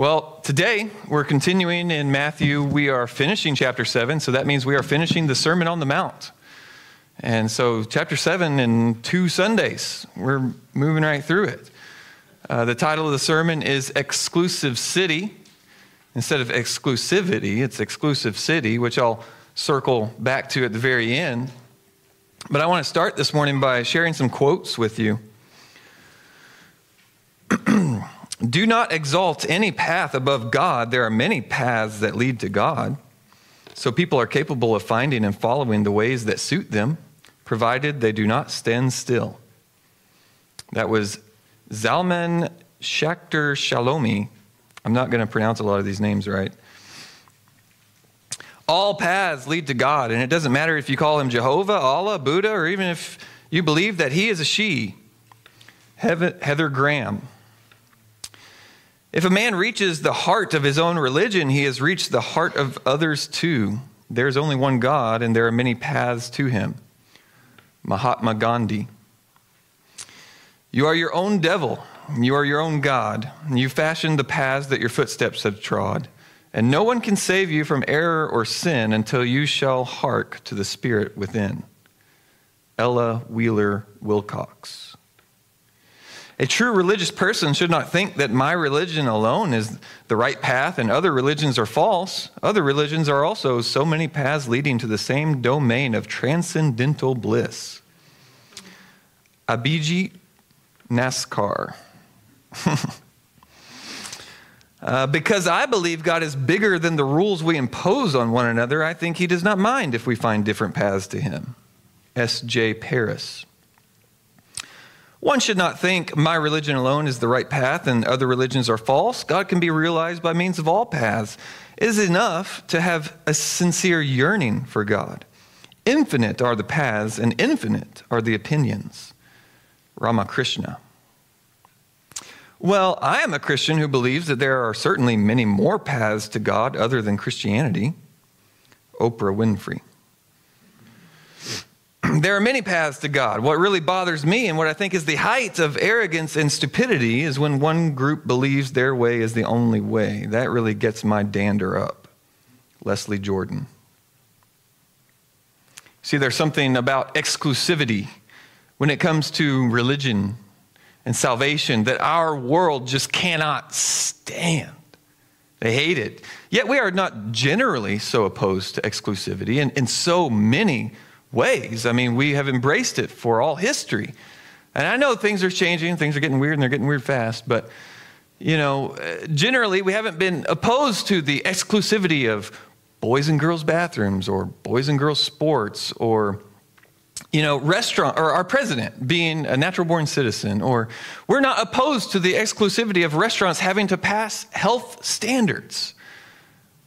Well, today we're continuing in Matthew. We are finishing chapter 7, so that means we are finishing the Sermon on the Mount. And so, chapter 7 in two Sundays, we're moving right through it. Uh, the title of the sermon is Exclusive City. Instead of exclusivity, it's Exclusive City, which I'll circle back to at the very end. But I want to start this morning by sharing some quotes with you. Do not exalt any path above God. There are many paths that lead to God. So people are capable of finding and following the ways that suit them, provided they do not stand still. That was Zalman Schachter Shalomi. I'm not going to pronounce a lot of these names right. All paths lead to God, and it doesn't matter if you call him Jehovah, Allah, Buddha, or even if you believe that he is a she. Heather Graham. If a man reaches the heart of his own religion, he has reached the heart of others too. There is only one God, and there are many paths to him. Mahatma Gandhi. You are your own devil. You are your own God. You fashioned the paths that your footsteps have trod. And no one can save you from error or sin until you shall hark to the Spirit within. Ella Wheeler Wilcox. A true religious person should not think that my religion alone is the right path and other religions are false. Other religions are also so many paths leading to the same domain of transcendental bliss. Abhijit Naskar. uh, because I believe God is bigger than the rules we impose on one another, I think He does not mind if we find different paths to Him. S.J. Parris. One should not think my religion alone is the right path and other religions are false. God can be realized by means of all paths. It is enough to have a sincere yearning for God. Infinite are the paths and infinite are the opinions. Ramakrishna. Well, I am a Christian who believes that there are certainly many more paths to God other than Christianity. Oprah Winfrey. there are many paths to God. What really bothers me and what I think is the height of arrogance and stupidity is when one group believes their way is the only way. That really gets my dander up. Leslie Jordan. See, there's something about exclusivity when it comes to religion and salvation that our world just cannot stand. They hate it. Yet we are not generally so opposed to exclusivity, and in so many ways. I mean, we have embraced it for all history. And I know things are changing, things are getting weird, and they're getting weird fast, but you know, uh, generally we haven't been opposed to the exclusivity of boys and girls bathrooms or boys and girls sports or you know, restaurant or our president being a natural born citizen, or we're not opposed to the exclusivity of restaurants having to pass health standards,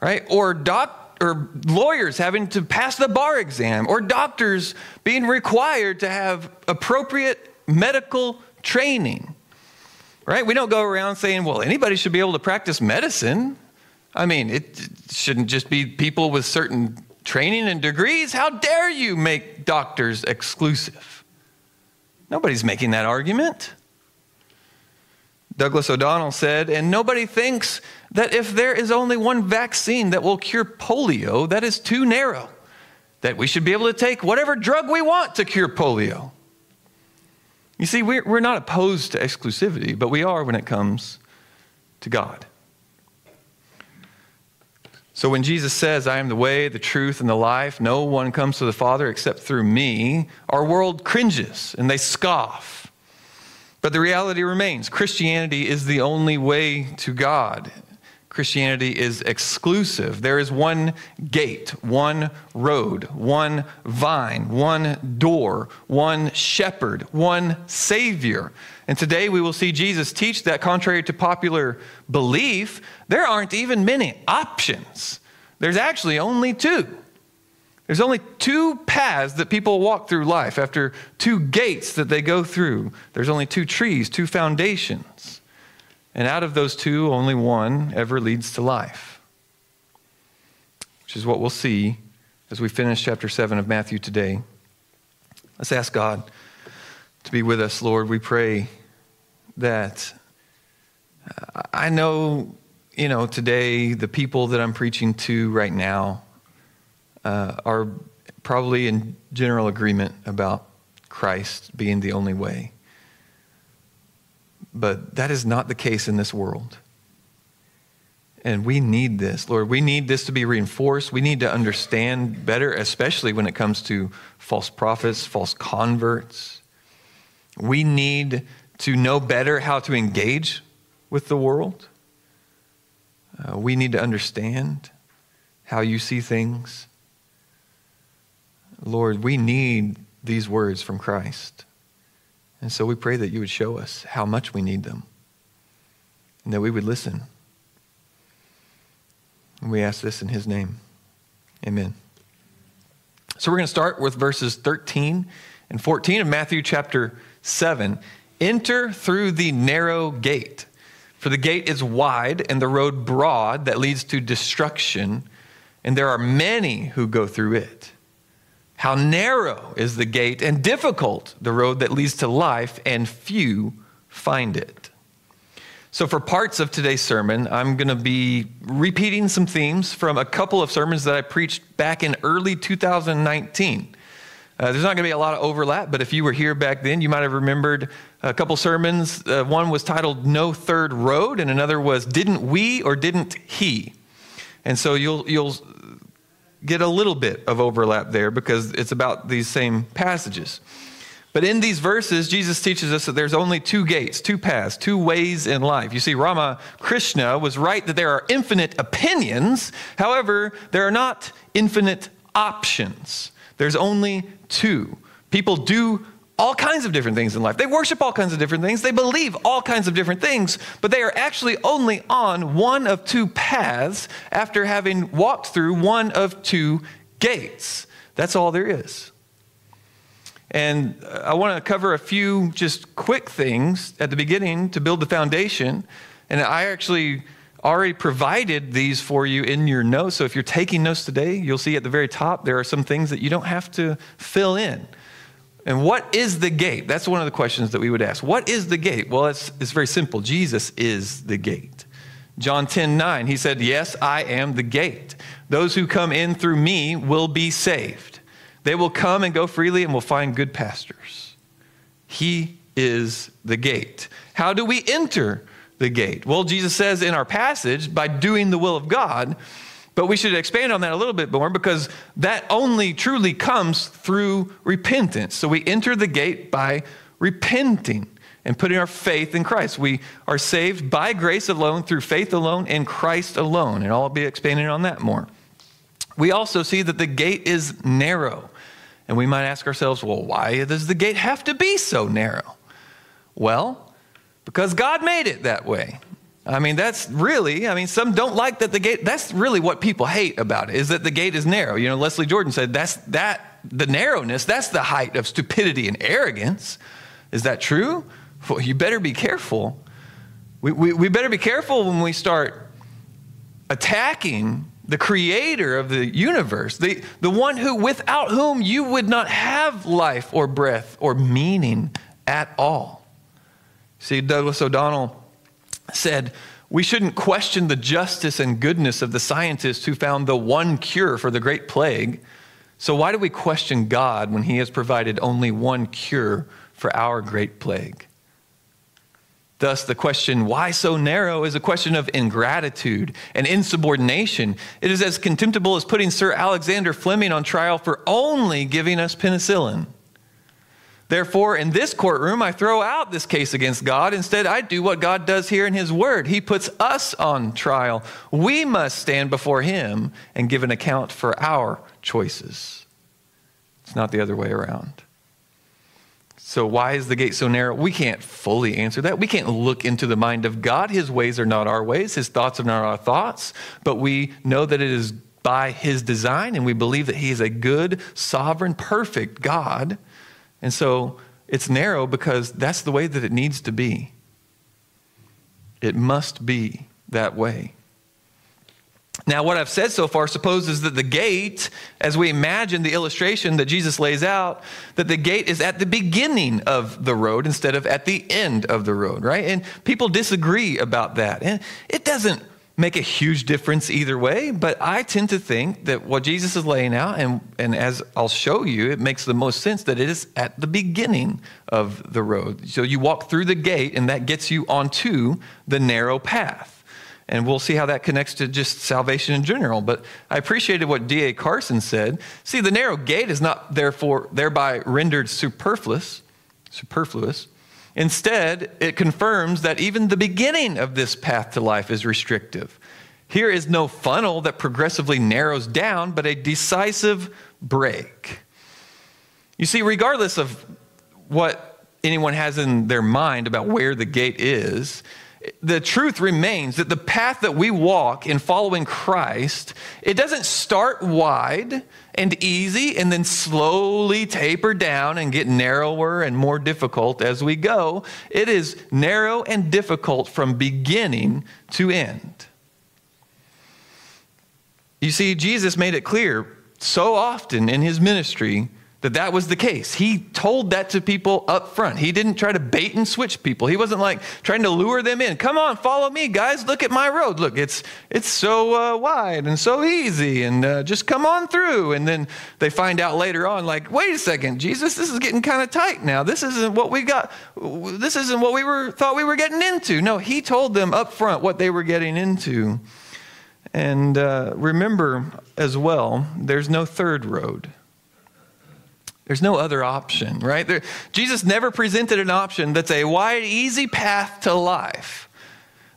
right? Or doc or lawyers having to pass the bar exam, or doctors being required to have appropriate medical training. Right? We don't go around saying, well, anybody should be able to practice medicine. I mean, it shouldn't just be people with certain training and degrees. How dare you make doctors exclusive? Nobody's making that argument. Douglas O'Donnell said, and nobody thinks that if there is only one vaccine that will cure polio, that is too narrow, that we should be able to take whatever drug we want to cure polio. You see, we're, we're not opposed to exclusivity, but we are when it comes to God. So when Jesus says, I am the way, the truth, and the life, no one comes to the Father except through me, our world cringes and they scoff. But the reality remains Christianity is the only way to God. Christianity is exclusive. There is one gate, one road, one vine, one door, one shepherd, one Savior. And today we will see Jesus teach that, contrary to popular belief, there aren't even many options. There's actually only two. There's only two paths that people walk through life, after two gates that they go through. There's only two trees, two foundations. And out of those two, only one ever leads to life, which is what we'll see as we finish chapter 7 of Matthew today. Let's ask God to be with us, Lord. We pray that uh, I know you know, today, the people that I'm preaching to right now uh, are probably in general agreement about Christ being the only way. But that is not the case in this world. And we need this, Lord. We need this to be reinforced. We need to understand better, especially when it comes to false prophets, false converts. We need to know better how to engage with the world. Uh, we need to understand how you see things. Lord, we need these words from Christ. And so we pray that you would show us how much we need them and that we would listen. And we ask this in his name. Amen. So we're going to start with verses 13 and 14 of Matthew chapter 7. Enter through the narrow gate. For the gate is wide and the road broad that leads to destruction, and there are many who go through it. How narrow is the gate and difficult the road that leads to life, and few find it. So, for parts of today's sermon, I'm going to be repeating some themes from a couple of sermons that I preached back in early 2019. Uh, there's not going to be a lot of overlap, but if you were here back then, you might have remembered a couple sermons. Uh, one was titled No Third Road, and another was Didn't We or Didn't He? And so you'll, you'll get a little bit of overlap there because it's about these same passages. But in these verses, Jesus teaches us that there's only two gates, two paths, two ways in life. You see, Rama Krishna was right that there are infinite opinions. However, there are not infinite options. There's only two. People do all kinds of different things in life. They worship all kinds of different things. They believe all kinds of different things, but they are actually only on one of two paths after having walked through one of two gates. That's all there is. And uh, I want to cover a few just quick things at the beginning to build the foundation. And I actually already provided these for you in your notes. So if you're taking notes today, you'll see at the very top there are some things that you don't have to fill in. And what is the gate? That's one of the questions that we would ask. What is the gate? Well, it's, it's very simple. Jesus is the gate. John 10 9, he said, Yes, I am the gate. Those who come in through me will be saved. They will come and go freely and will find good pastors. He is the gate. How do we enter the gate? Well, Jesus says in our passage, by doing the will of God. But we should expand on that a little bit more because that only truly comes through repentance. So we enter the gate by repenting and putting our faith in Christ. We are saved by grace alone, through faith alone, in Christ alone. And I'll be expanding on that more. We also see that the gate is narrow. And we might ask ourselves, well, why does the gate have to be so narrow? Well, because God made it that way. I mean, that's really, I mean, some don't like that the gate, that's really what people hate about it, is that the gate is narrow. You know, Leslie Jordan said that's that, the narrowness, that's the height of stupidity and arrogance. Is that true? Well, you better be careful. We, we, we better be careful when we start attacking the creator of the universe, the, the one who, without whom you would not have life or breath or meaning at all. See, Douglas O'Donnell said, we shouldn't question the justice and goodness of the scientists who found the one cure for the Great Plague. So, why do we question God when He has provided only one cure for our Great Plague? Thus, the question, why so narrow, is a question of ingratitude and insubordination. It is as contemptible as putting Sir Alexander Fleming on trial for only giving us penicillin. Therefore, in this courtroom, I throw out this case against God. Instead, I do what God does here in His Word. He puts us on trial. We must stand before Him and give an account for our choices. It's not the other way around. So, why is the gate so narrow? We can't fully answer that. We can't look into the mind of God. His ways are not our ways, His thoughts are not our thoughts. But we know that it is by His design, and we believe that He is a good, sovereign, perfect God and so it's narrow because that's the way that it needs to be. It must be that way. Now, what I've said so far supposes that the gate, as we imagine the illustration that Jesus lays out, that the gate is at the beginning of the road instead of at the end of the road, right? And people disagree about that. And it doesn't make a huge difference either way, but I tend to think that what Jesus is laying out, and, and as I'll show you, it makes the most sense that it is at the beginning of the road. So you walk through the gate, and that gets you onto the narrow path. And we'll see how that connects to just salvation in general. But I appreciated what D.A. Carson said. See, the narrow gate is not therefore thereby rendered superfluous, superfluous. Instead, it confirms that even the beginning of this path to life is restrictive. Here is no funnel that progressively narrows down, but a decisive break. You see, regardless of what anyone has in their mind about where the gate is, the truth remains that the path that we walk in following Christ, it doesn't start wide and easy and then slowly taper down and get narrower and more difficult as we go. It is narrow and difficult from beginning to end. You see, Jesus made it clear so often in his ministry that that was the case. He told that to people up front. He didn't try to bait and switch people. He wasn't like trying to lure them in. Come on, follow me, guys. Look at my road. Look, it's it's so uh, wide and so easy, and uh, just come on through. And then they find out later on, like, wait a second, Jesus, this is getting kind of tight now. This isn't what we got. This isn't what we were thought we were getting into. No, he told them up front what they were getting into. And uh, remember as well, there's no third road. There's no other option, right? There, Jesus never presented an option that's a wide, easy path to life.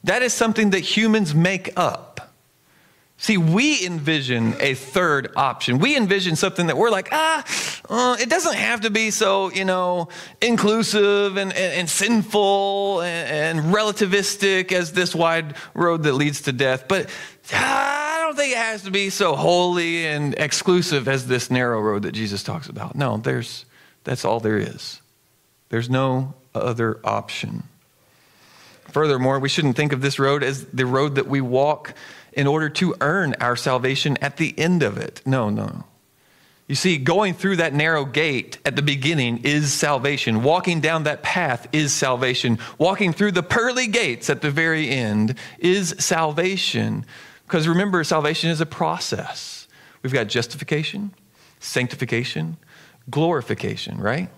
That is something that humans make up. See, we envision a third option. We envision something that we're like, ah, uh, it doesn't have to be so, you know, inclusive and, and, and sinful and, and, relativistic as this wide road that leads to death. But I don't think it has to be so holy and exclusive as this narrow road that Jesus talks about. No, there's, that's all there is. There's no other option. Furthermore, we shouldn't think of this road as the road that we walk in order to earn our salvation at the end of it. No, no. You see, going through that narrow gate at the beginning is salvation. Walking down that path is salvation. Walking through the pearly gates at the very end is salvation. Because remember, salvation is a process. We've got justification, sanctification, glorification, right?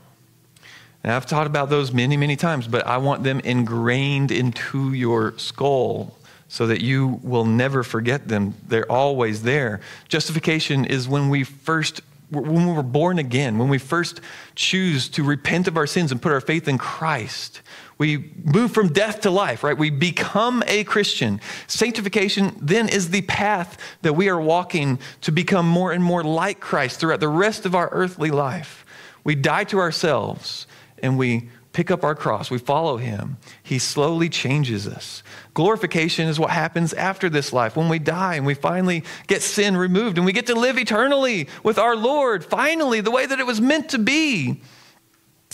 And I've taught about those many, many times, but I want them ingrained into your skull so that you will never forget them. They're always there. Justification is when we first when we were born again, when we first choose to repent of our sins and put our faith in Christ, we move from death to life, right? We become a Christian. Sanctification then is the path that we are walking to become more and more like Christ throughout the rest of our earthly life. We die to ourselves and we pick up our cross, we follow him, he slowly changes us. Glorification is what happens after this life when we die and we finally get sin removed and we get to live eternally with our Lord, finally, the way that it was meant to be.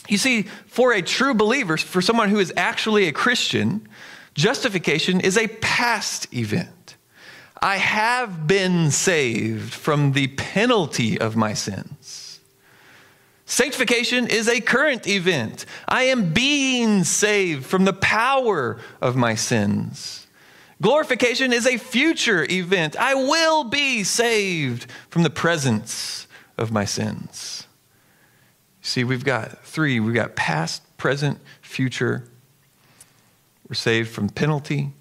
You see, for a true believer, for someone who is actually a Christian, justification is a past event. I have been saved from the penalty of my sins. Sanctification is a current event. I am being saved from the power of my sins. Glorification is a future event. I will be saved from the presence of my sins. See, we've got three we've got past, present, future. We're saved from penalty,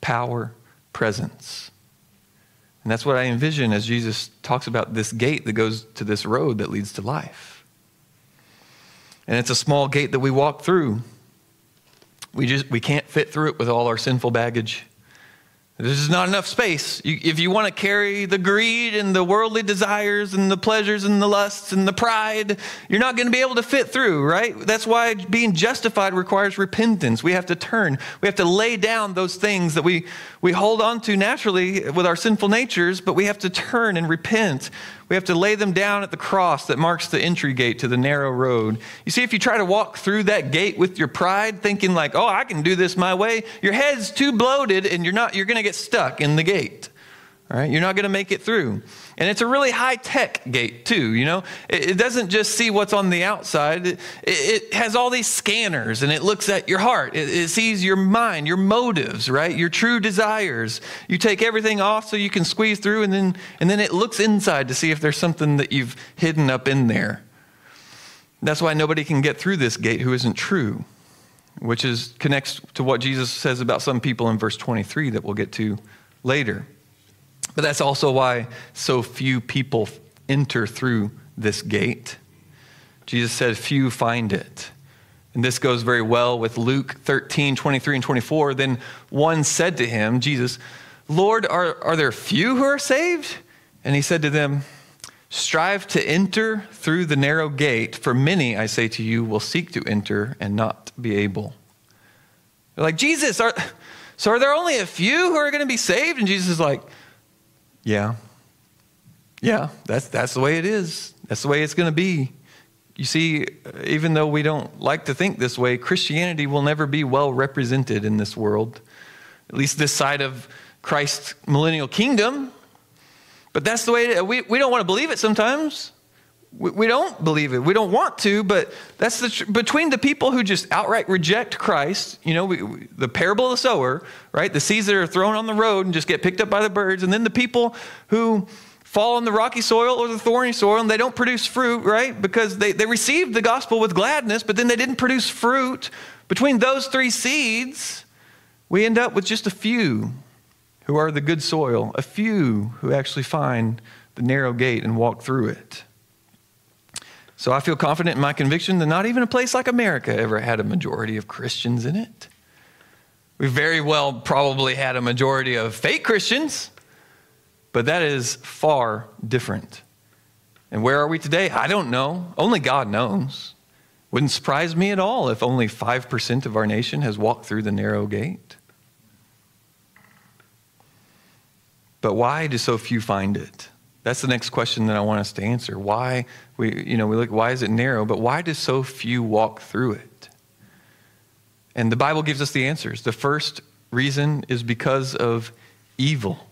power, presence. And that's what I envision as Jesus talks about this gate that goes to this road that leads to life. And it's a small gate that we walk through. We just we can't fit through it with all our sinful baggage. There's just not enough space. You, if you want to carry the greed and the worldly desires and the pleasures and the lusts and the pride, you're not going to be able to fit through, right? That's why being justified requires repentance. We have to turn. We have to lay down those things that we, we hold on to naturally with our sinful natures, but we have to turn and repent. We have to lay them down at the cross that marks the entry gate to the narrow road. You see, if you try to walk through that gate with your pride, thinking like, oh, I can do this my way, your head's too bloated and you're not, you're going to get stuck in the gate. All right, you're not going to make it through. And it's a really high tech gate, too. You know, it, doesn't just see what's on the outside, it, it, has all these scanners and it looks at your heart. It, it sees your mind, your motives, right? Your true desires. You take everything off so you can squeeze through, and then, and then it looks inside to see if there's something that you've hidden up in there. That's why nobody can get through this gate who isn't true, which is connects to what Jesus says about some people in verse 23 that we'll get to later. But that's also why so few people enter through this gate. Jesus said, Few find it. And this goes very well with Luke 13, 23, and 24. Then one said to him, Jesus, Lord, are, are there few who are saved? And he said to them, Strive to enter through the narrow gate, for many, I say to you, will seek to enter and not be able. They're like, Jesus, are, so are there only a few who are going to be saved? And Jesus is like, yeah. Yeah, that's, that's the way it is. That's the way it's going to be. You see, even though we don't like to think this way, Christianity will never be well represented in this world, at least this side of Christ's millennial kingdom. But that's the way it, we, we don't want to believe it sometimes. We, don't believe it. We don't want to, but that's the, between the people who just outright reject Christ, you know, we, we, the parable of the sower, right? The seeds that are thrown on the road and just get picked up by the birds, and then the people who fall on the rocky soil or the thorny soil and they don't produce fruit, right? Because they, they received the gospel with gladness, but then they didn't produce fruit. Between those three seeds, we end up with just a few who are the good soil, a few who actually find the narrow gate and walk through it. So I feel confident in my conviction that not even a place like America ever had a majority of Christians in it. We very well probably had a majority of fake Christians, but that is far different. And where are we today? I don't know. Only God knows. Wouldn't surprise me at all if only 5% of our nation has walked through the narrow gate. But why do so few find it? That's the next question that I want us to answer. Why we you know we look why is it narrow, but why do so few walk through it? And the Bible gives us the answers. The first reason is because of evil.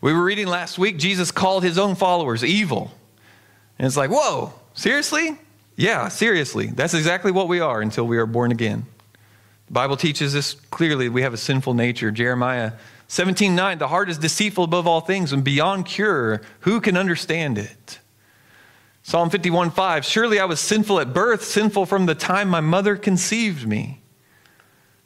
We were reading last week Jesus called his own followers evil. And it's like, "Whoa, seriously?" Yeah, seriously. That's exactly what we are until we are born again. The Bible teaches us clearly we have a sinful nature. Jeremiah 17:9 The heart is deceitful above all things and beyond cure. Who can understand it? Psalm 51:5 Surely I was sinful at birth, sinful from the time my mother conceived me.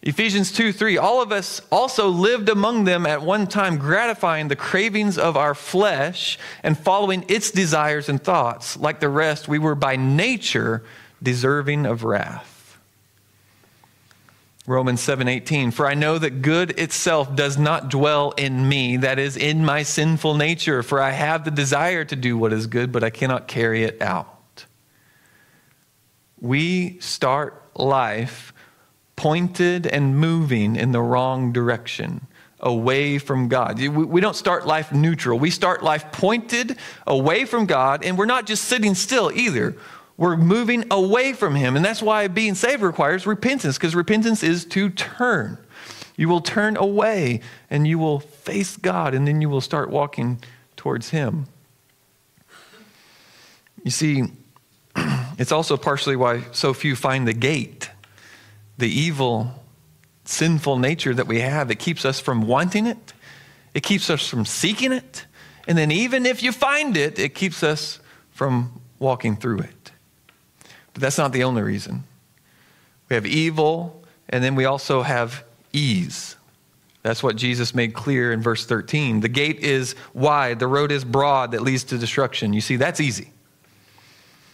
Ephesians 2 3, all of us also lived among them at one time, gratifying the cravings of our flesh and following its desires and thoughts. Like the rest, we were by nature deserving of wrath. Romans 7:18 For I know that good itself does not dwell in me that is in my sinful nature for I have the desire to do what is good but I cannot carry it out. We start life pointed and moving in the wrong direction away from God. We don't start life neutral. We start life pointed away from God and we're not just sitting still either. We're moving away from Him. And that's why being saved requires repentance, because repentance is to turn. You will turn away and you will face God, and then you will start walking towards Him. You see, it's also partially why so few find the gate, the evil, sinful nature that we have that keeps us from wanting it, it keeps us from seeking it, and then even if you find it, it keeps us from walking through it. But that's not the only reason. We have evil, and then we also have ease. That's what Jesus made clear in verse 13. The gate is wide, the road is broad that leads to destruction. You see, that's easy.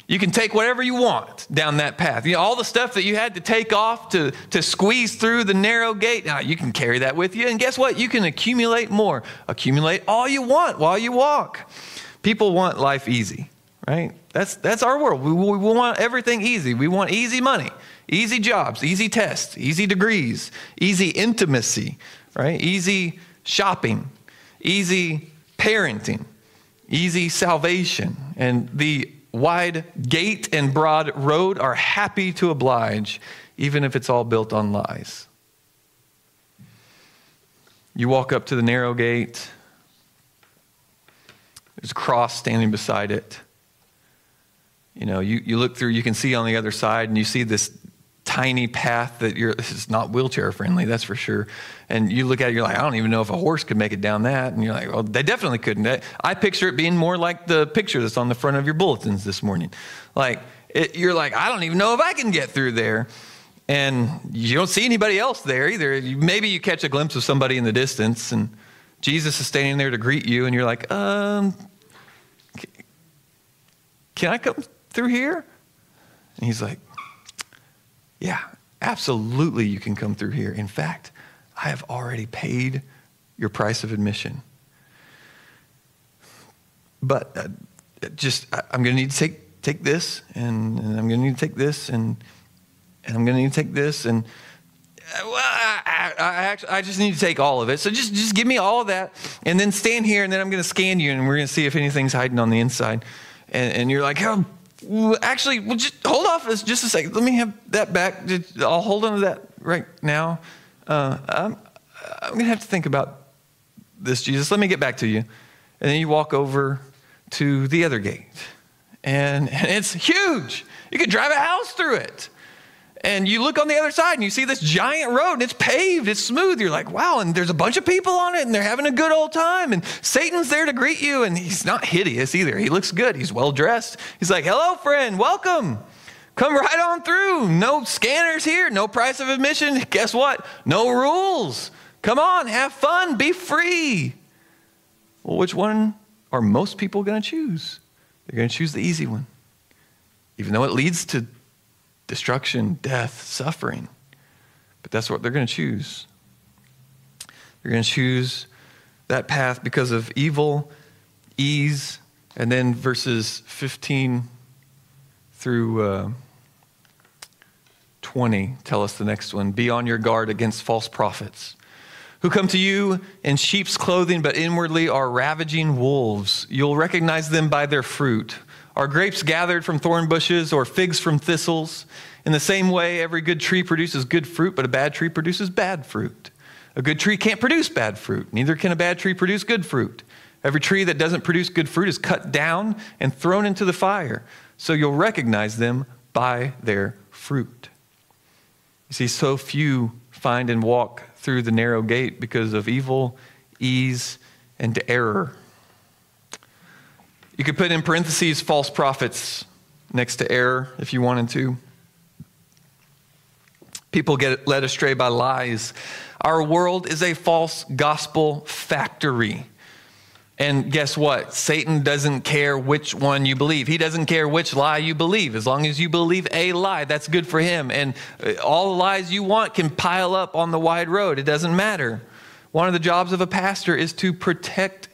You can take whatever you want down that path. You know, all the stuff that you had to take off to, to squeeze through the narrow gate, now you can carry that with you. And guess what? You can accumulate more. Accumulate all you want while you walk. People want life easy right? That's, that's our world. We, we want everything easy. We want easy money, easy jobs, easy tests, easy degrees, easy intimacy, right? Easy shopping, easy parenting, easy salvation. And the wide gate and broad road are happy to oblige, even if it's all built on lies. You walk up to the narrow gate, There's a cross standing beside it. You know, you, you look through, you can see on the other side, and you see this tiny path that you're, this is not wheelchair friendly, that's for sure. And you look at it, you're like, I don't even know if a horse could make it down that. And you're like, well, they definitely couldn't. I picture it being more like the picture that's on the front of your bulletins this morning. Like, it, you're like, I don't even know if I can get through there. And you don't see anybody else there either. Maybe you catch a glimpse of somebody in the distance, and Jesus is standing there to greet you, and you're like, um, can I come through here? And he's like, Yeah, absolutely, you can come through here. In fact, I have already paid your price of admission. But uh, just, I, am going to need to take, take this, and, and I'm going to need to take this, and, and I'm going to need to take this, and uh, well, I, I, I, actually, I just need to take all of it. So just, just give me all of that, and then stand here, and then I'm going to scan you, and we're going to see if anything's hiding on the inside. And, and you're like, oh, actually, well, just hold off just a second. Let me have that back. I'll hold on to that right now. Uh, I'm, I'm going to have to think about this, Jesus. Let me get back to you. And then you walk over to the other gate. And, and it's huge. You could drive a house through it and you look on the other side and you see this giant road and it's paved, it's smooth. You're like, wow, and there's a bunch of people on it and they're having a good old time. And Satan's there to greet you and he's not hideous either. He looks good, he's well dressed. He's like, hello, friend, welcome. Come right on through. No scanners here, no price of admission. Guess what? No rules. Come on, have fun, be free. Well, which one are most people going to choose? They're going to choose the easy one, even though it leads to destruction, death, suffering. But that's what they're going to choose. They're going to choose that path because of evil, ease, and then verses 15 through uh, 20 tell us the next one. Be on your guard against false prophets who come to you in sheep's clothing, but inwardly are ravaging wolves. You'll recognize them by their fruit. Are grapes gathered from thorn bushes or figs from thistles? In the same way, every good tree produces good fruit, but a bad tree produces bad fruit. A good tree can't produce bad fruit, neither can a bad tree produce good fruit. Every tree that doesn't produce good fruit is cut down and thrown into the fire. So you'll recognize them by their fruit. You see, so few find and walk through the narrow gate because of evil, ease, and error. You could put in parentheses false prophets next to error if you wanted to. People get led astray by lies. Our world is a false gospel factory. And guess what? Satan doesn't care which one you believe. He doesn't care which lie you believe. As long as you believe a lie, that's good for him. And uh, all the lies you want can pile up on the wide road. It doesn't matter. One of the jobs of a pastor is to protect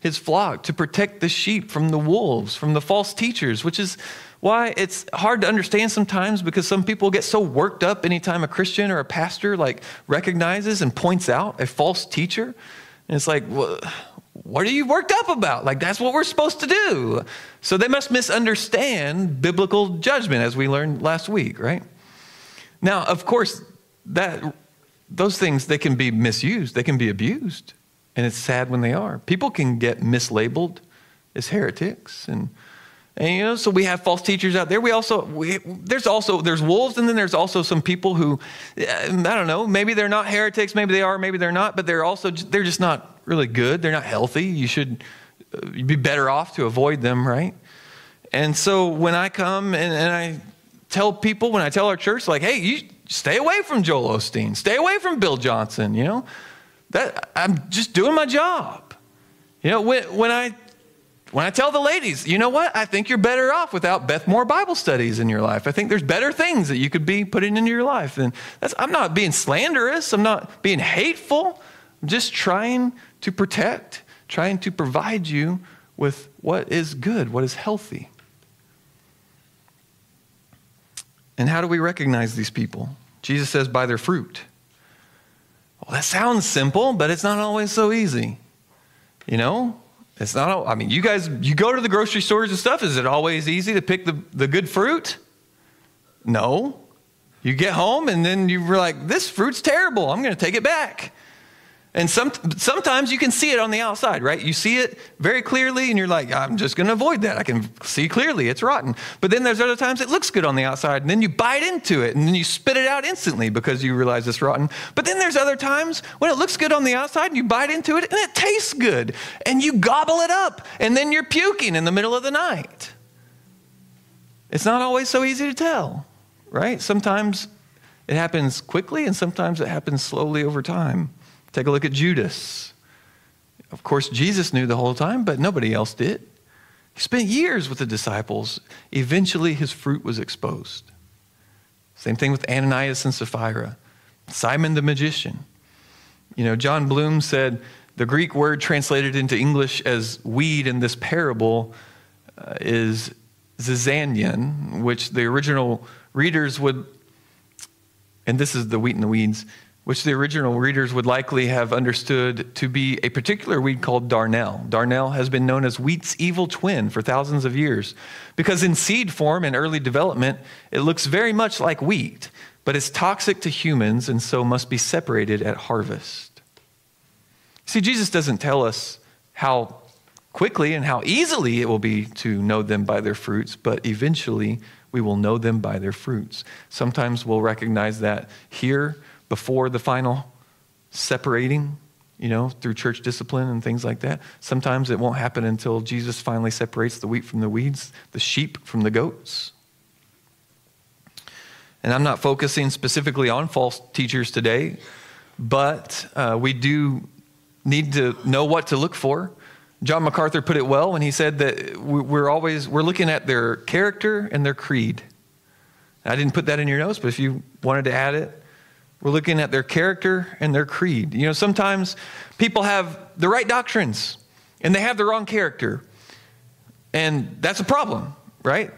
his flock, to protect the sheep from the wolves, from the false teachers, which is why it's hard to understand sometimes because some people get so worked up anytime a Christian or a pastor like recognizes and points out a false teacher. And it's like, well, what are you worked up about? Like, that's what we're supposed to do. So they must misunderstand biblical judgment, as we learned last week, right? Now, of course, that those things they can be misused, they can be abused, and it's sad when they are. People can get mislabeled as heretics and and you know, so we have false teachers out there. We also we, there's also there's wolves, and then there's also some people who I don't know. Maybe they're not heretics. Maybe they are. Maybe they're not. But they're also they're just not really good. They're not healthy. You should uh, be better off to avoid them, right? And so when I come and, and I tell people, when I tell our church, like, hey, you stay away from Joel Osteen, stay away from Bill Johnson. You know, that I'm just doing my job. You know, when when I when I tell the ladies, you know what? I think you're better off without Beth Moore Bible studies in your life. I think there's better things that you could be putting into your life. And I'm not being slanderous. I'm not being hateful. I'm just trying to protect, trying to provide you with what is good, what is healthy. And how do we recognize these people? Jesus says, by their fruit. Well, that sounds simple, but it's not always so easy. You know, it's not, I mean, you guys, you go to the grocery stores and stuff. Is it always easy to pick the, the good fruit? No. You get home and then you're like, this fruit's terrible. I'm going to take it back. And some, sometimes you can see it on the outside, right? You see it very clearly and you're like, I'm just going to avoid that. I can see clearly it's rotten. But then there's other times it looks good on the outside and then you bite into it and then you spit it out instantly because you realize it's rotten. But then there's other times when it looks good on the outside and you bite into it and it tastes good and you gobble it up and then you're puking in the middle of the night. It's not always so easy to tell, right? Sometimes it happens quickly and sometimes it happens slowly over time. Take a look at Judas. Of course, Jesus knew the whole time, but nobody else did. He spent years with the disciples. Eventually, his fruit was exposed. Same thing with Ananias and Sapphira, Simon the magician. You know, Jon Bloom said the Greek word translated into English as weed in this parable uh, is zizanion, which the original readers would, and this is the wheat and the weeds, which the original readers would likely have understood to be a particular weed called darnel. Darnel has been known as wheat's evil twin for thousands of years because, in seed form and early development, it looks very much like wheat, but it's toxic to humans and so must be separated at harvest. See, Jesus doesn't tell us how quickly and how easily it will be to know them by their fruits, but eventually we will know them by their fruits. Sometimes we'll recognize that here before the final separating, you know, through church discipline and things like that. Sometimes it won't happen until Jesus finally separates the wheat from the weeds, the sheep from the goats. And I'm not focusing specifically on false teachers today, but uh, we do need to know what to look for. John MacArthur put it well when he said that we're always we're looking at their character and their creed. I didn't put that in your notes, but if you wanted to add it, we're looking at their character and their creed. You know, sometimes people have the right doctrines and they have the wrong character. And that's a problem, right?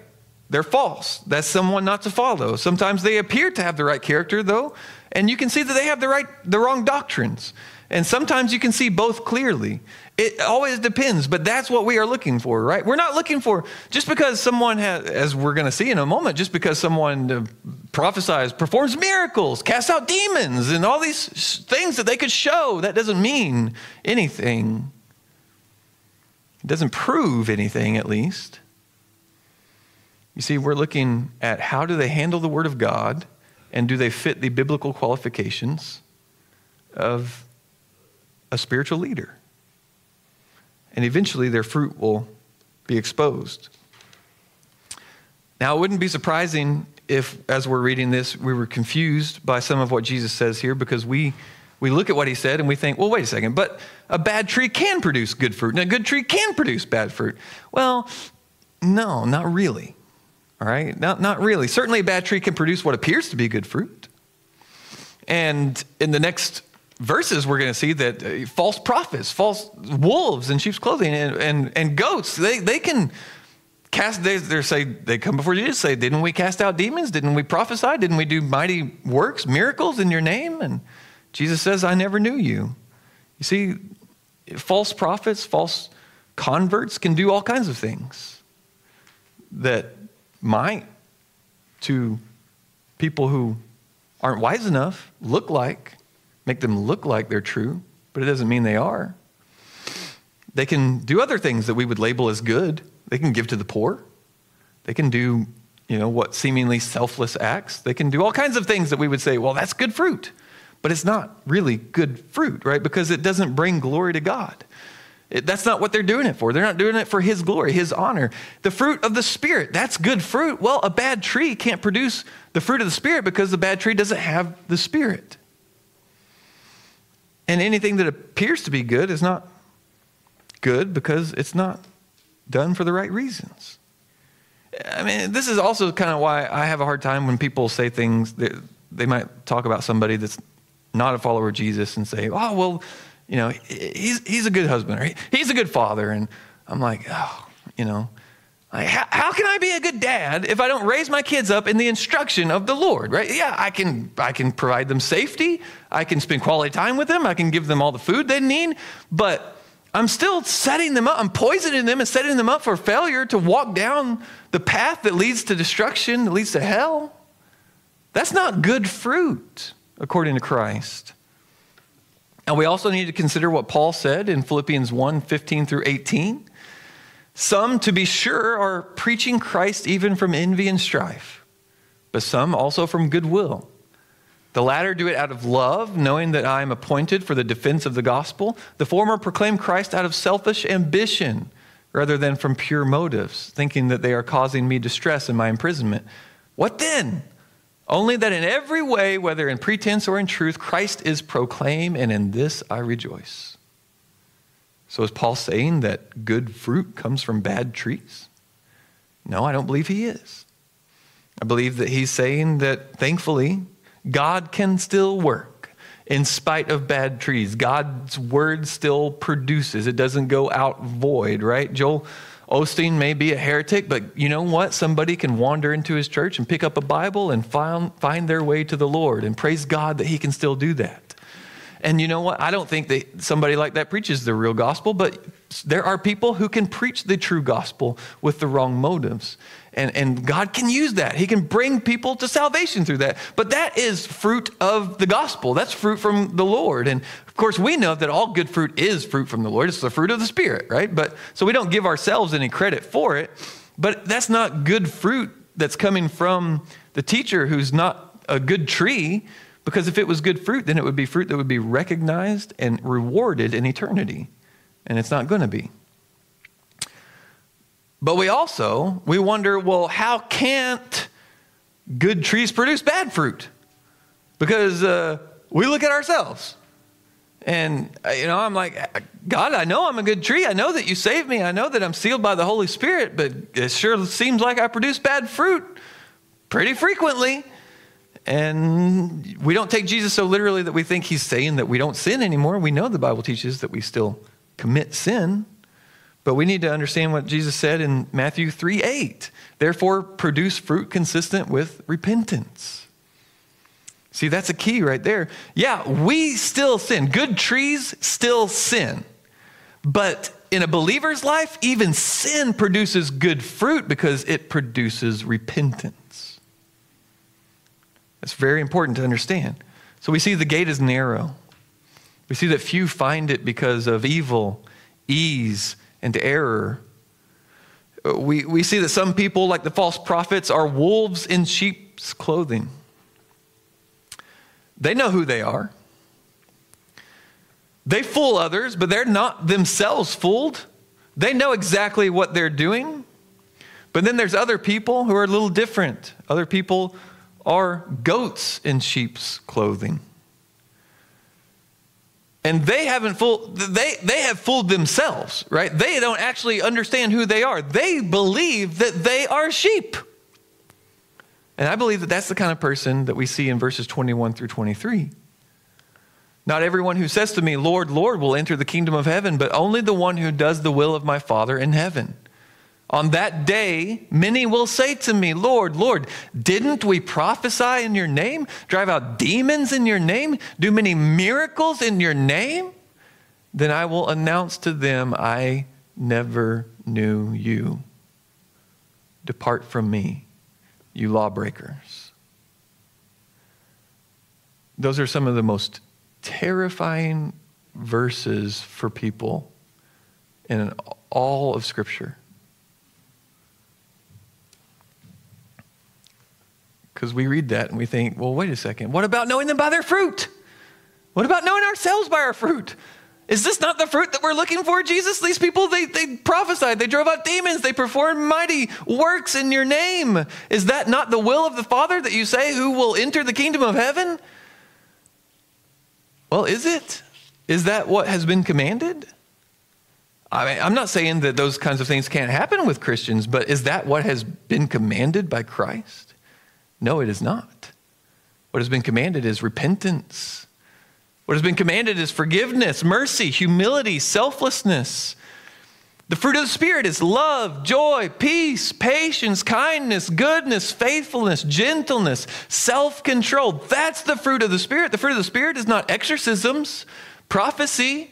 They're false. That's someone not to follow. Sometimes they appear to have the right character, though, and you can see that they have the right, the wrong doctrines. And sometimes you can see both clearly. It always depends, but that's what we are looking for, right? We're not looking for just because someone has, as we're going to see in a moment, just because someone uh, prophesies, performs miracles, casts out demons, and all these things that they could show, that doesn't mean anything. It doesn't prove anything, at least. You see, we're looking at how do they handle the Word of God, and do they fit the biblical qualifications of a spiritual leader? And eventually their fruit will be exposed. Now, it wouldn't be surprising if, as we're reading this, we were confused by some of what Jesus says here because we, we look at what he said and we think, well, wait a second, but a bad tree can produce good fruit, and a good tree can produce bad fruit. Well, no, not really. All right? Not, not really. Certainly, a bad tree can produce what appears to be good fruit. And in the next verses, we're going to see that uh, false prophets, false wolves in sheep's clothing, and, and, and goats, they, they can cast, they, they say, they come before Jesus, say, Didn't we cast out demons? Didn't we prophesy? Didn't we do mighty works, miracles in your name? And Jesus says, I never knew you. You see, false prophets, false converts can do all kinds of things that might, to people who aren't wise enough, look like make them look like they're true, but it doesn't mean they are. They can do other things that we would label as good. They can give to the poor. They can do, you know, what seemingly selfless acts. They can do all kinds of things that we would say, well, that's good fruit. But it's not really good fruit, right? Because it doesn't bring glory to God. It, that's not what they're doing it for. They're not doing it for His glory, His honor. The fruit of the Spirit, that's good fruit. Well, a bad tree can't produce the fruit of the Spirit because the bad tree doesn't have the Spirit. And anything that appears to be good is not good because it's not done for the right reasons. I mean, this is also kind of why I have a hard time when people say things that they might talk about somebody that's not a follower of Jesus and say, oh, well, you know, he's, he's a good husband or he's a good father. And I'm like, oh, you know, like, how, how, can I be a good dad if I don't raise my kids up in the instruction of the Lord, right? Yeah, I can, I can provide them safety. I can spend quality time with them. I can give them all the food they need. But I'm still setting them up. I'm poisoning them and setting them up for failure to walk down the path that leads to destruction, that leads to hell. That's not good fruit, according to Christ. And we also need to consider what Paul said in Philippians 1 15 through 18. Some, to be sure, are preaching Christ even from envy and strife, but some also from goodwill. The latter do it out of love, knowing that I am appointed for the defense of the gospel. The former proclaim Christ out of selfish ambition rather than from pure motives, thinking that they are causing me distress in my imprisonment. What then? Only that in every way, whether in pretense or in truth, Christ is proclaimed, and in this I rejoice. So is Paul saying that good fruit comes from bad trees? No, I don't believe he is. I believe that he's saying that thankfully, God can still work in spite of bad trees. God's word still produces, it doesn't go out void, right? Joel Osteen may be a heretic, but you know what? Somebody can wander into his church and pick up a Bible and find, find their way to the Lord and praise God that he can still do that. And you know what? I don't think that somebody like that preaches the real gospel, but there are people who can preach the true gospel with the wrong motives. And, and God can use that. He can bring people to salvation through that. But that is fruit of the gospel. That's fruit from the Lord. And of course, we know that all good fruit is fruit from the Lord. It's the fruit of the Spirit, right? But so we don't give ourselves any credit for it. But that's not good fruit that's coming from the teacher who's not a good tree. Because if it was good fruit, then it would be fruit that would be recognized and rewarded in eternity. And it's not going to be. But we also, we wonder, well, how can't good trees produce bad fruit? Because uh, we look at ourselves. And, uh, you know, I'm like, God, I know I'm a good tree. I know that you saved me. I know that I'm sealed by the Holy Spirit, but it sure seems like I produce bad fruit pretty frequently. And we don't take Jesus so literally that we think he's saying that we don't sin anymore. We know the Bible teaches that we still commit sin. But we need to understand what Jesus said in Matthew 3 8. Therefore, produce fruit consistent with repentance. See, that's a key right there. Yeah, we still sin. Good trees still sin. But in a believer's life, even sin produces good fruit because it produces repentance. That's very important to understand. So we see the gate is narrow. We see that few find it because of evil, ease, and error. We, we see that some people, like the false prophets, are wolves in sheep's clothing. They know who they are. They fool others, but they're not themselves fooled. They know exactly what they're doing. But then there's other people who are a little different. Other people are goats in sheep's clothing. And they haven't fooled, they, they have fooled themselves, right? They don't actually understand who they are. They believe that they are sheep. And I believe that that's the kind of person that we see in verses 21 through 23. Not everyone who says to me, Lord, Lord, will enter the kingdom of heaven, but only the one who does the will of my Father in heaven. On that day, many will say to me, Lord, Lord, didn't we prophesy in your name, drive out demons in your name, do many miracles in your name? Then I will announce to them, I never knew you. Depart from me, you lawbreakers. Those are some of the most terrifying verses for people in all of Scripture. Because we read that and we think, well, wait a second. What about knowing them by their fruit? What about knowing ourselves by our fruit? Is this not the fruit that we're looking for, Jesus? These people, they, they prophesied, they drove out demons, they performed mighty works in your name. Is that not the will of the Father that you say who will enter the kingdom of heaven? Well, is it? Is that what has been commanded? I mean, I'm not saying that those kinds of things can't happen with Christians, but is that what has been commanded by Christ? No, it is not. What has been commanded is repentance. What has been commanded is forgiveness, mercy, humility, selflessness. The fruit of the Spirit is love, joy, peace, patience, kindness, goodness, faithfulness, gentleness, self control. That's the fruit of the Spirit. The fruit of the Spirit is not exorcisms, prophecy,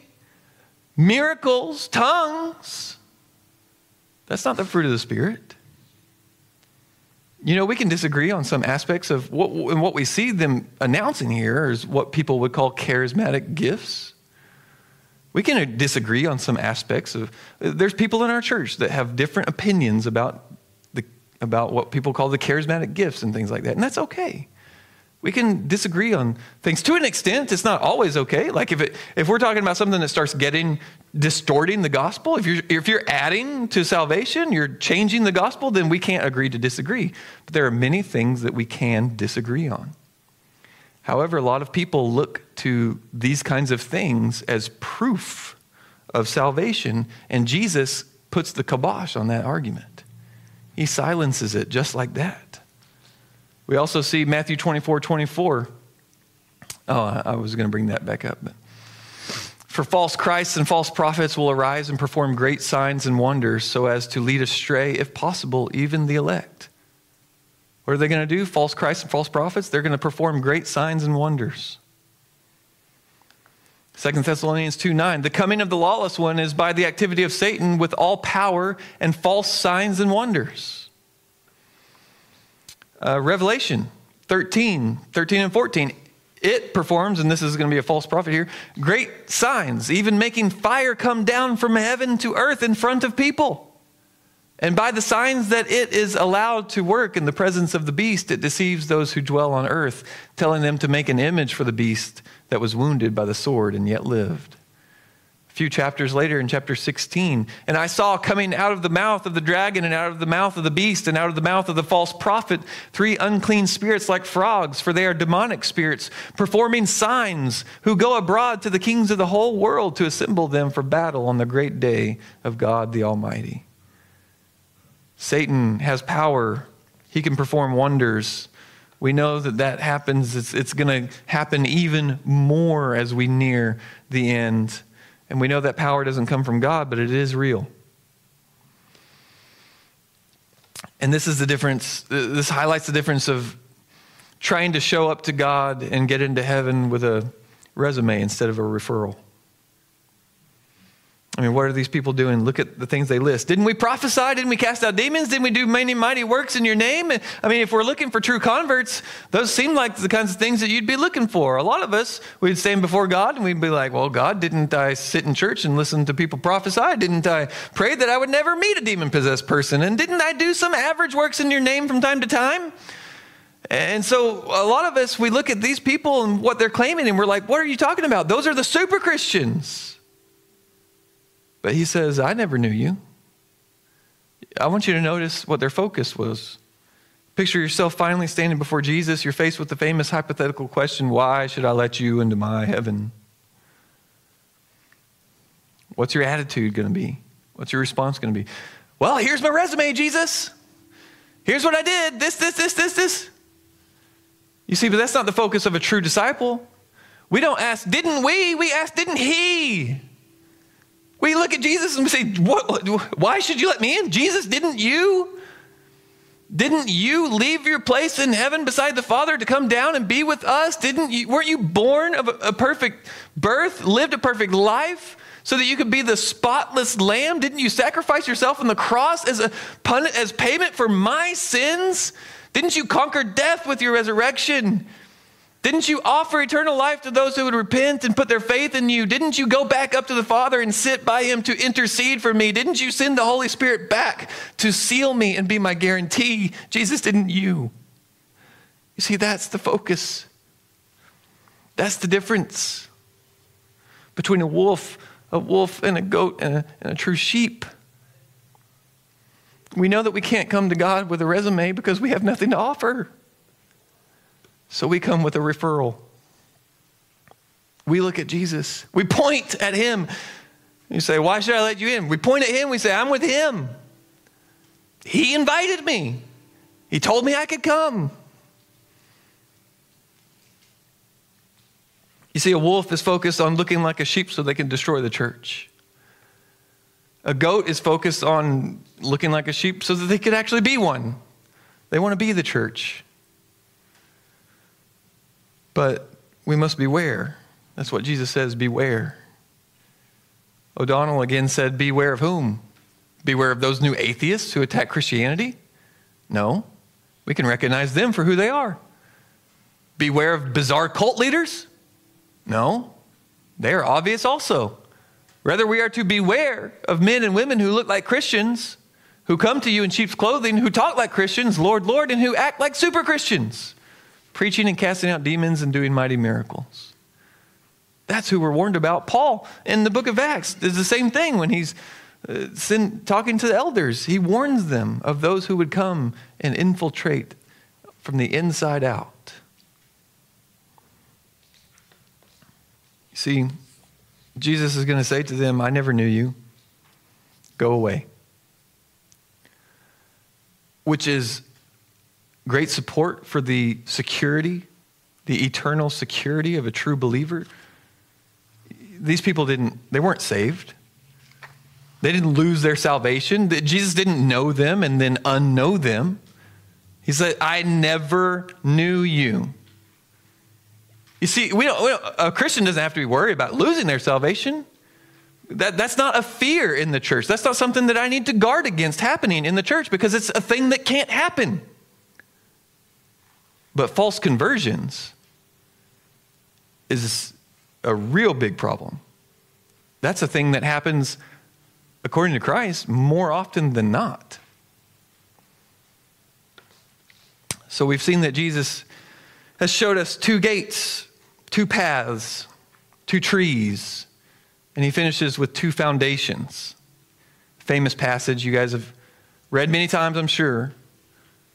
miracles, tongues. That's not the fruit of the Spirit. You know, we can disagree on some aspects of what, and what we see them announcing here is what people would call charismatic gifts. We can disagree on some aspects of. There's people in our church that have different opinions about the about what people call the charismatic gifts and things like that, and that's okay. We can disagree on things to an extent. It's not always okay. Like if, it, if we're talking about something that starts getting distorting the gospel, if you're, if you're adding to salvation, you're changing the gospel, then we can't agree to disagree. But there are many things that we can disagree on. However, a lot of people look to these kinds of things as proof of salvation, and Jesus puts the kibosh on that argument. He silences it just like that. We also see Matthew 24 24. Oh, I was going to bring that back up. But. For false Christs and false prophets will arise and perform great signs and wonders so as to lead astray, if possible, even the elect. What are they going to do? False Christs and false prophets? They're going to perform great signs and wonders. 2 Thessalonians 2 9. The coming of the lawless one is by the activity of Satan with all power and false signs and wonders uh, Revelation 13, 13 and 14. It performs, and this is going to be a false prophet here, great signs, even making fire come down from heaven to earth in front of people. And by the signs that it is allowed to work in the presence of the beast, it deceives those who dwell on earth, telling them to make an image for the beast that was wounded by the sword and yet lived few chapters later in chapter 16. And I saw coming out of the mouth of the dragon and out of the mouth of the beast and out of the mouth of the false prophet three unclean spirits like frogs, for they are demonic spirits, performing signs, who go abroad to the kings of the whole world to assemble them for battle on the great day of God the Almighty. Satan has power, he can perform wonders. We know that that happens. It's, it's going to happen even more as we near the end. And we know that power doesn't come from God, but it is real. And this is the difference, this highlights the difference of trying to show up to God and get into heaven with a resume instead of a referral. I mean, what are these people doing? Look at the things they list. Didn't we prophesy? Didn't we cast out demons? Didn't we do many mighty works in your name? I mean, if we're looking for true converts, those seem like the kinds of things that you'd be looking for. A lot of us, we'd stand before God and we'd be like, well, God, didn't I sit in church and listen to people prophesy? Didn't I pray that I would never meet a demon possessed person? And didn't I do some average works in your name from time to time? And so a lot of us, we look at these people and what they're claiming and we're like, what are you talking about? Those are the super Christians. But he says, I never knew you. I want you to notice what their focus was. Picture yourself finally standing before Jesus. You're faced with the famous hypothetical question why should I let you into my heaven? What's your attitude going to be? What's your response going to be? Well, here's my resume, Jesus. Here's what I did this, this, this, this, this. You see, but that's not the focus of a true disciple. We don't ask, didn't we? We ask, didn't he? We look at Jesus and we say, Why should you let me in? Jesus, didn't you? Didn't you leave your place in heaven beside the Father to come down and be with us? Didn't you, weren't you born of a, a perfect birth, lived a perfect life? so that you could be the spotless lamb? Didn't you sacrifice yourself on the cross as a as payment for my sins? Didn't you conquer death with your resurrection? Didn't you offer eternal life to those who would repent and put their faith in you? Didn't you go back up to the Father and sit by him to intercede for me? Didn't you send the Holy Spirit back to seal me and be my guarantee? Jesus, didn't you? You see, that's the focus. That's the difference between a wolf, a wolf and a goat and a, and a true sheep. We know that we can't come to God with a resume because we have nothing to offer. So we come with a referral. We look at Jesus. We point at him. You say, Why should I let you in? We point at him. We say, I'm with him. He invited me, he told me I could come. You see, a wolf is focused on looking like a sheep so they can destroy the church. A goat is focused on looking like a sheep so that they could actually be one. They want to be the church. But we must beware. That's what Jesus says beware. O'Donnell again said, Beware of whom? Beware of those new atheists who attack Christianity? No. We can recognize them for who they are. Beware of bizarre cult leaders? No. They are obvious also. Rather, we are to beware of men and women who look like Christians, who come to you in sheep's clothing, who talk like Christians, Lord, Lord, and who act like super Christians, preaching and casting out demons and doing mighty miracles. That's who we're warned about. Paul in the book of Acts does the same thing when he's uh, talking to the elders. He warns them of those who would come and infiltrate from the inside out. See, Jesus is going to say to them, I never knew you. Go away. Which is great support for the security, the eternal security of a true believer. These people didn't, they weren't saved. They didn't lose their salvation. Jesus didn't know them and then unknow them. He said, I never knew you. You see, we don't, we don't, a Christian doesn't have to be worried about losing their salvation. That, that's not a fear in the church. That's not something that I need to guard against happening in the church because it's a thing that can't happen. But false conversions is a real big problem. That's a thing that happens, according to Christ, more often than not. So we've seen that Jesus has showed us two gates two paths, two trees, and he finishes with two foundations. Famous passage you guys have read many times, I'm sure.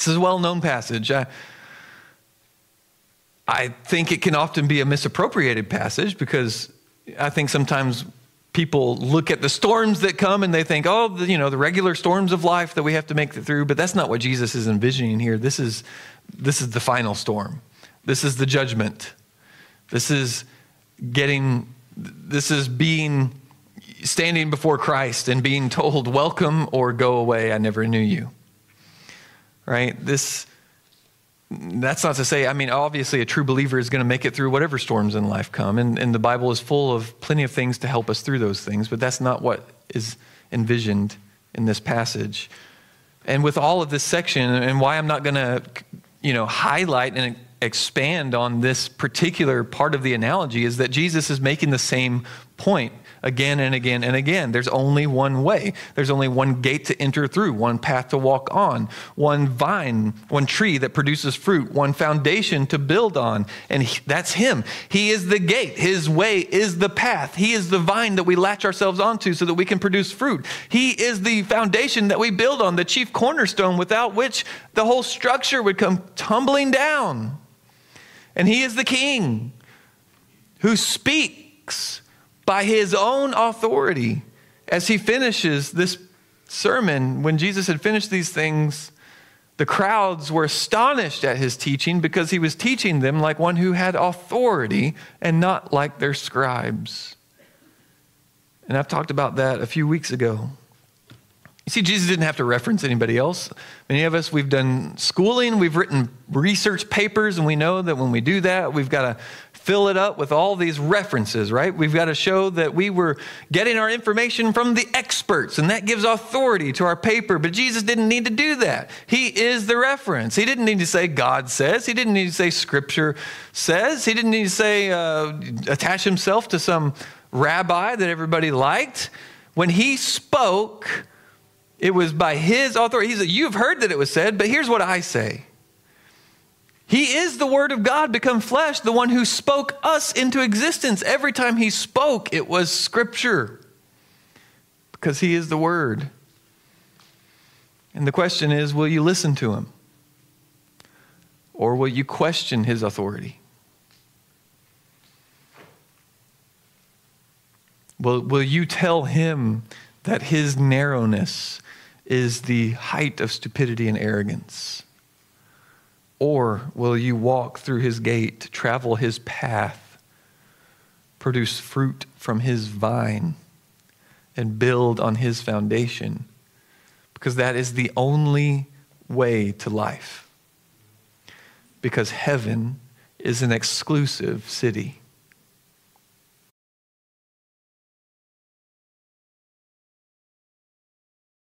This is a well known passage. I, I think it can often be a misappropriated passage because I think sometimes people look at the storms that come and they think, oh, the, you know, the regular storms of life that we have to make it through. But that's not what Jesus is envisioning here. This is, this is the final storm. This is the judgment. This is getting, this is being, standing before Christ and being told, welcome or go away. I never knew you. Right? This, that's not to say, I mean, obviously, a true believer is going to make it through whatever storms in life come. And, and the Bible is full of plenty of things to help us through those things, but that's not what is envisioned in this passage. And with all of this section, and why I'm not going to, you know, highlight and expand on this particular part of the analogy is that Jesus is making the same point again and again and again. There's only one way. There's only one gate to enter through, one path to walk on, one vine, one tree that produces fruit, one foundation to build on. And he, that's Him. He is the gate. His way is the path. He is the vine that we latch ourselves onto so that we can produce fruit. He is the foundation that we build on, the chief cornerstone without which the whole structure would come tumbling down. And He is the King who speaks by his own authority as he finishes this sermon. When Jesus had finished these things, the crowds were astonished at his teaching because he was teaching them like one who had authority and not like their scribes. And I've talked about that a few weeks ago. You see, Jesus didn't have to reference anybody else. Many of us, we've done schooling, we've written research papers, and we know that when we do that, we've got to fill it up with all these references, right? We've got to show that we were getting our information from the experts, and that gives authority to our paper. But Jesus didn't need to do that. He is the reference. He didn't need to say God says. He didn't need to say Scripture says. He didn't need to say uh, attach himself to some rabbi that everybody liked. When he spoke, it was by his authority. He said, You've heard that it was said, but here's what I say. He is the Word of God become flesh, the one who spoke us into existence. Every time He spoke, it was Scripture because He is the Word. And the question is will you listen to Him? Or will you question His authority? Will, will you tell Him that His narrowness is the height of stupidity and arrogance? Or will you walk through his gate, travel his path, produce fruit from his vine and build on his foundation because that is the only way to life. Because heaven is an exclusive city.